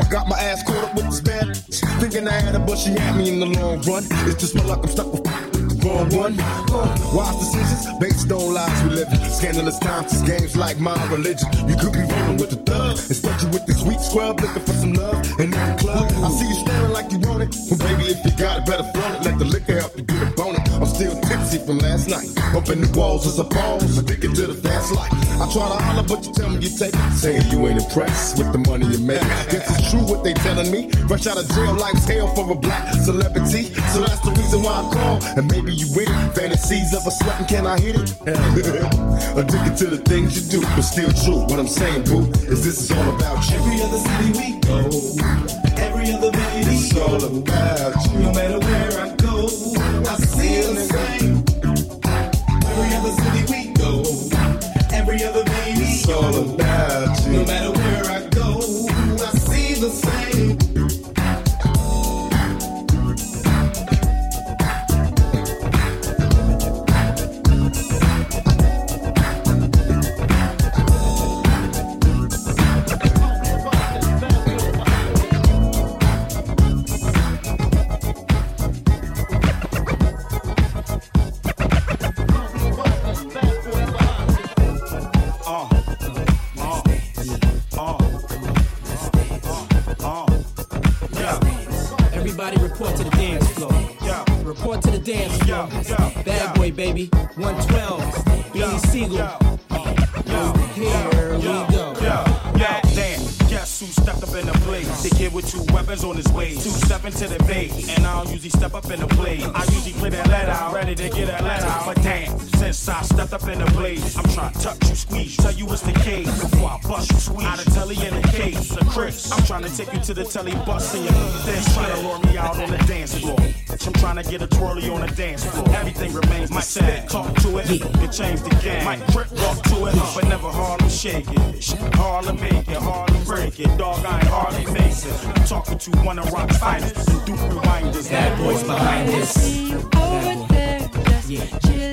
I got my ass caught up with this bad. Thinking I had her, but she had me in the long run. It's just my luck, I'm stuck with wrong one. Wise decisions based on lies we live. Scandalous times, it's games like my religion. You could be rolling with the thug. Instead, you with this sweet scrub looking for some love. And in the club, I see you staring like you want it. Well, baby, if you got it, better flaunt it. Let the liquor help you get. I'm tipsy from last night. Up in the walls as a pause, addicted to the fast life. I try to holler, but you tell me you take it. Saying you ain't impressed with the money you make. Guess it's true what they telling me. Fresh out of jail, life's hell for a black celebrity. So that's the reason why I call. And maybe you with it. Fantasies of a sweating, can I hit it? Addicted to the things you do, but still true. What I'm saying, boo, is this is all about you. Every other city we go, every other lady, it's all about you. No matter where Bad boy, baby. 112. Beanie Siegel. Here we go. Guess who stepped up in the place? The kid with two weapons on his waist. Two step into the base. And I don't usually step up in the blaze. I usually play that let out, ready to get a let out. But damn, since I stepped up in the blaze, I'm trying to touch you, squeeze, tell you what's the case. Before I bust you, squeeze. Out of telly in the case, a Chris. I'm trying to take you to the telly bus and you then trying to lure me out on the dance floor. I'm trying to get a twirly on the dance floor. Everything remains my same. Talk to it, can change the game. Might trip, walk to it, but never Harlem shake it. Harlem make it, Harlem break it. Dog, I ain't hardly face it. I'm talking to one of rock's finest and Duke reminders. Bad boys behind this. Over there, just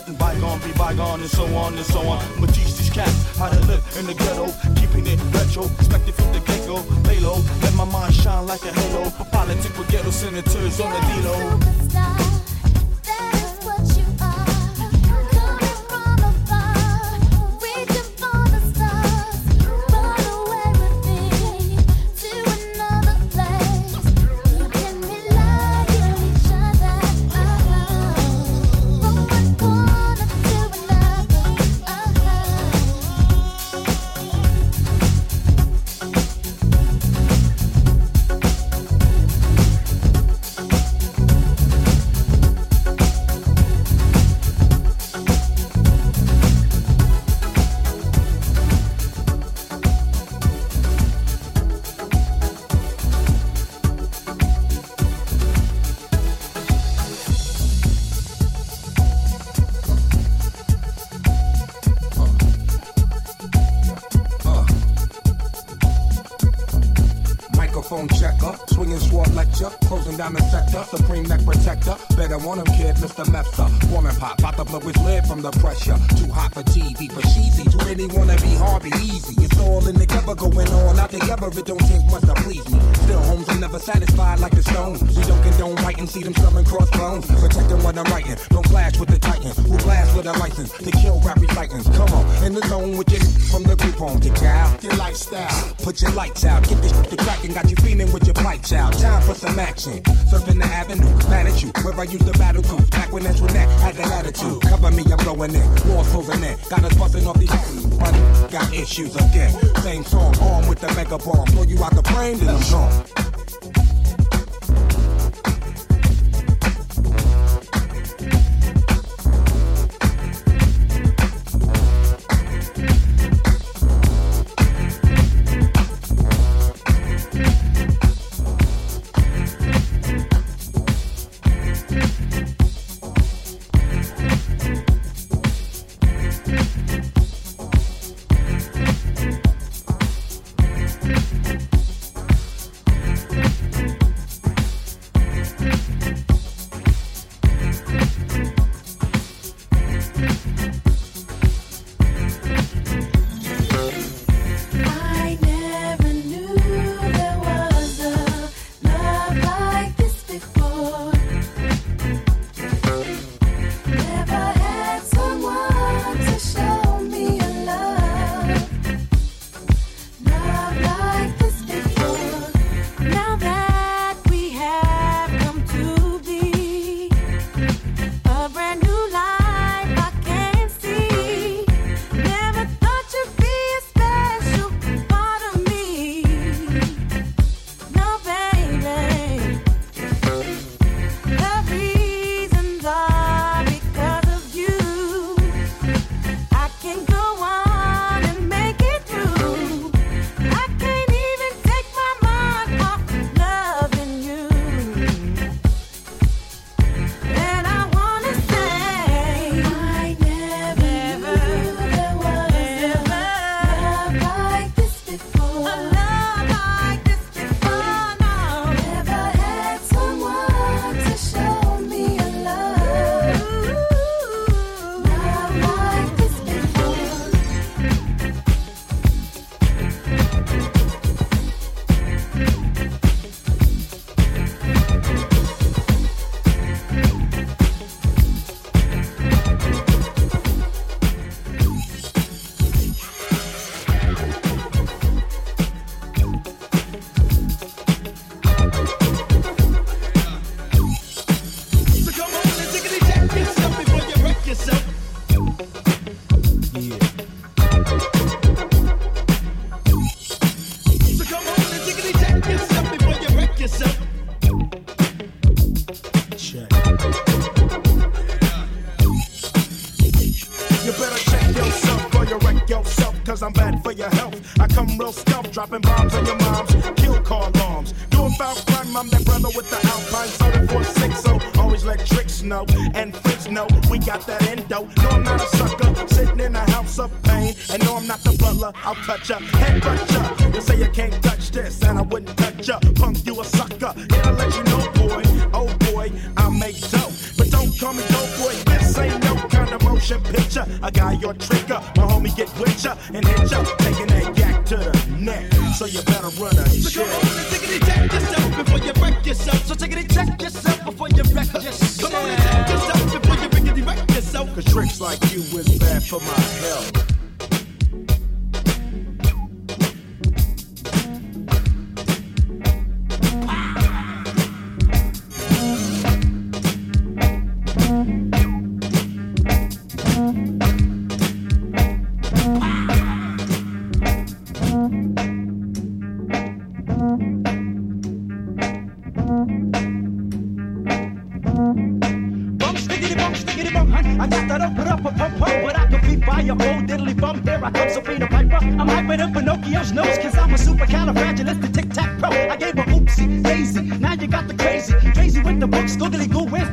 Letting bygone be bygone and so on and so on. I'ma teach these cats how to live in the ghetto. Keeping it retro, expected from the get go. Lay low, let my mind shine like a halo. Politics with ghetto senators on the D-Lo. Neck protector. Better want him, kid, Mr. Mepsa. Warming pop, about to blow his lid from the pressure. Too hot for TV, for cheesy. Too many wanna be hard, be easy. It's all in the together, going on out together. It don't take much to please me. Still, homes are never satisfied like the stones. We don't condone writing, see them selling crossbones. Protecting what I'm writing, don't clash with the titan. Who blast with a license to kill rap recitants. Come on, in the zone with your from the group home. Get out, your lifestyle. Put your lights out, get this shit to cracking. Got you feeling with your pipes out. Time for some action. Surfing the avenue, mad at you. Where I used the battle cruise. Back when that had that attitude. Cover me, I'm going in. Walls closing in. Got us busting off these. Money, got issues again. Same song, armed with the mega bomb. Blow you out the frame, then I'm gone. A brand new sucker, sitting in a house of pain. And no, I'm not the butler, I'll touch ya, head butt ya. You say you can't touch this, and I wouldn't touch ya. Punk, you a sucker. Here to let you know, boy, oh boy, I make dough. But don't call me dope boy, this ain't no kind of motion picture. I got your trigger, my homie get with ya and hit ya, taking that yak to the neck. So you better run a So shit. come on and tickety check yourself before you wreck yourself. So take it and check yourself before you wreck yourself. Come on and check yourself before rickety yourself. Cause tricks like you is bad for my health.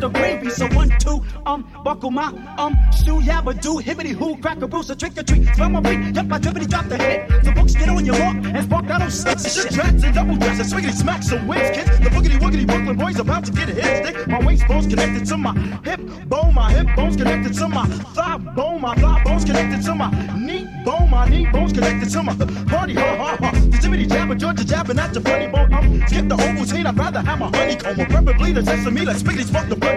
The gravy? So one, two, um, buckle my um shoe, yabba do, hibbity hoo, crack a bruise, a trick or treat. Smell my beat, yep, I drippity drop the hit. The books get on your walk and spark that old sexy shit. Tracks and double dress and swiggity smack some wins, kids. The boogity woogity Brooklyn boys about to get a hit. Stick my waist bones connected to my hip bone, my hip bones connected to my thigh bone, my thigh bones connected to my knee bone, my knee bones connected to my party, ha ha ha. The jibbity jabber, Georgia jabbing at your funny bone. Um, skip the Ovaltine, I'd rather have my honeycomb or preferably the sesame. Let's spiggity smoke the blood.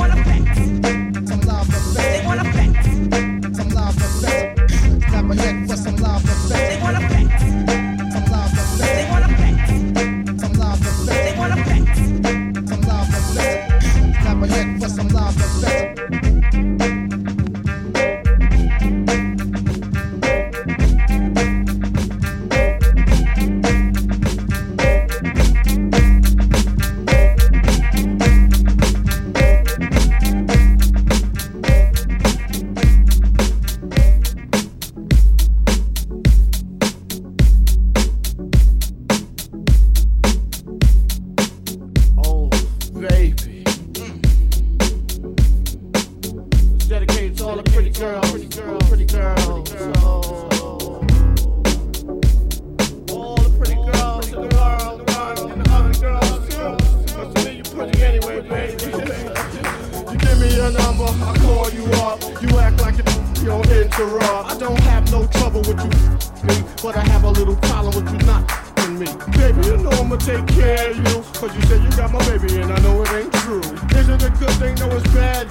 and I know it ain't true. Is it a good thing? No, it's bad.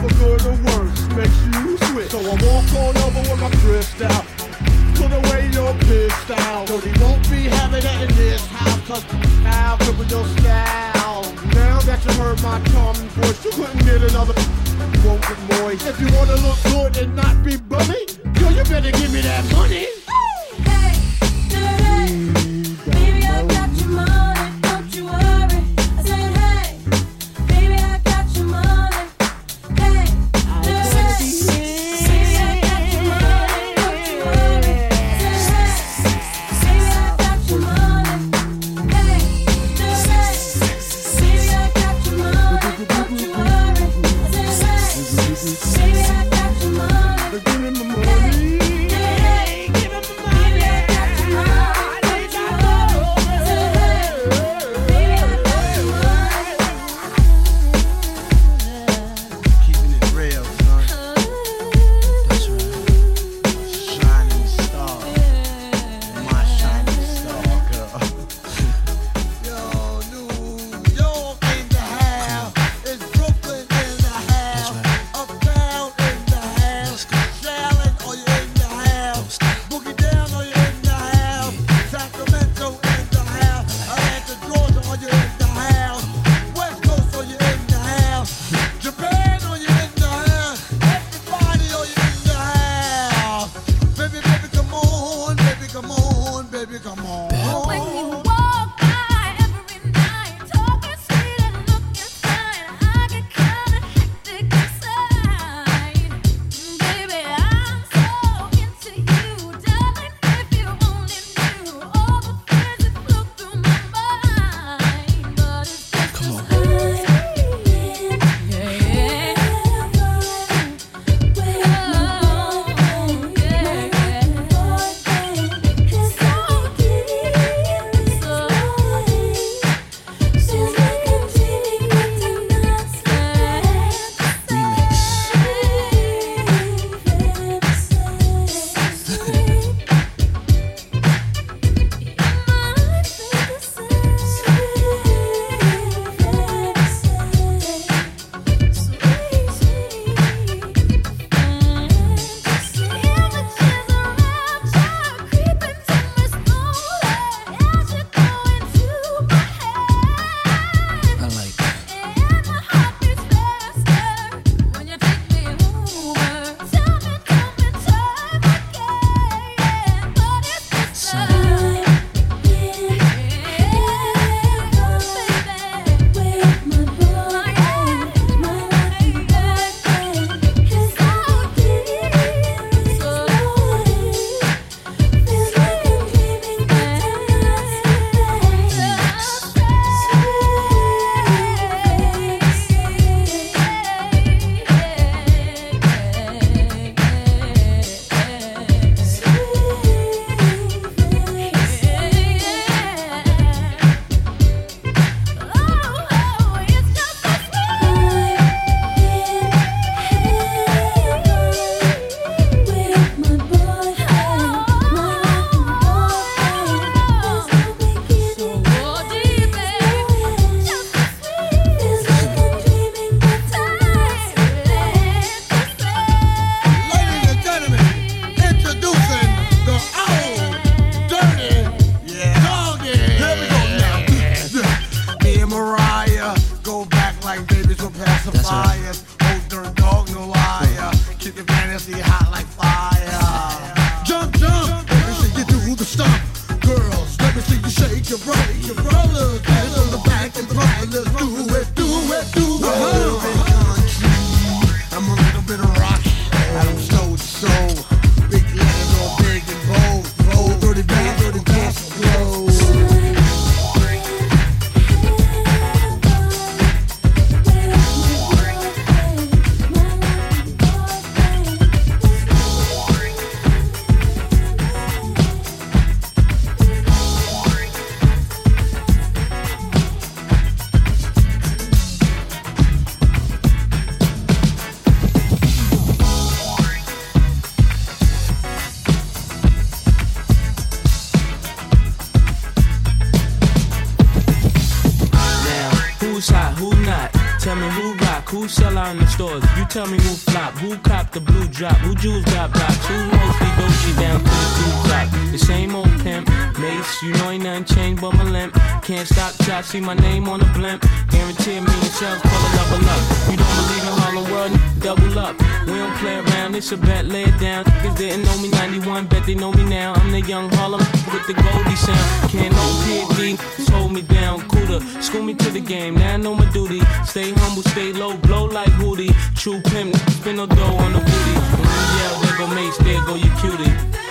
For good or worse, makes you switch. So I walk on over with my fist out. Put away your pissed out. Cause he won't be having that in this house. Cause now cripple your style. Now that you heard my charming voice, you couldn't get another You won't get moist. If you wanna look good and not be bummy, girl, you better give me that money. Rollers, hands on the back and front. Let's do it, do it, do it. I'm the stores. You tell me who who cop the blue drop, who jewels got blocks, who mostly Dolce down to the two drop. The same old pimp, mace, you know ain't nothing changed but my limp. Can't stop till I see my name on the blimp. Guarantee me sales pull a level up. You don't believe in Harlem World, double up. We don't play around, it's a bet, lay it down. Niggas didn't know me 91, bet they know me now. I'm the young Harlem with the Goldie sound. Can't no PD, hold me down, cooler. School me to the game, now I know my duty. Stay humble, stay low, blow like Hootie. True pimp, spin no dough on the booty. Yell, there go there go your cutie.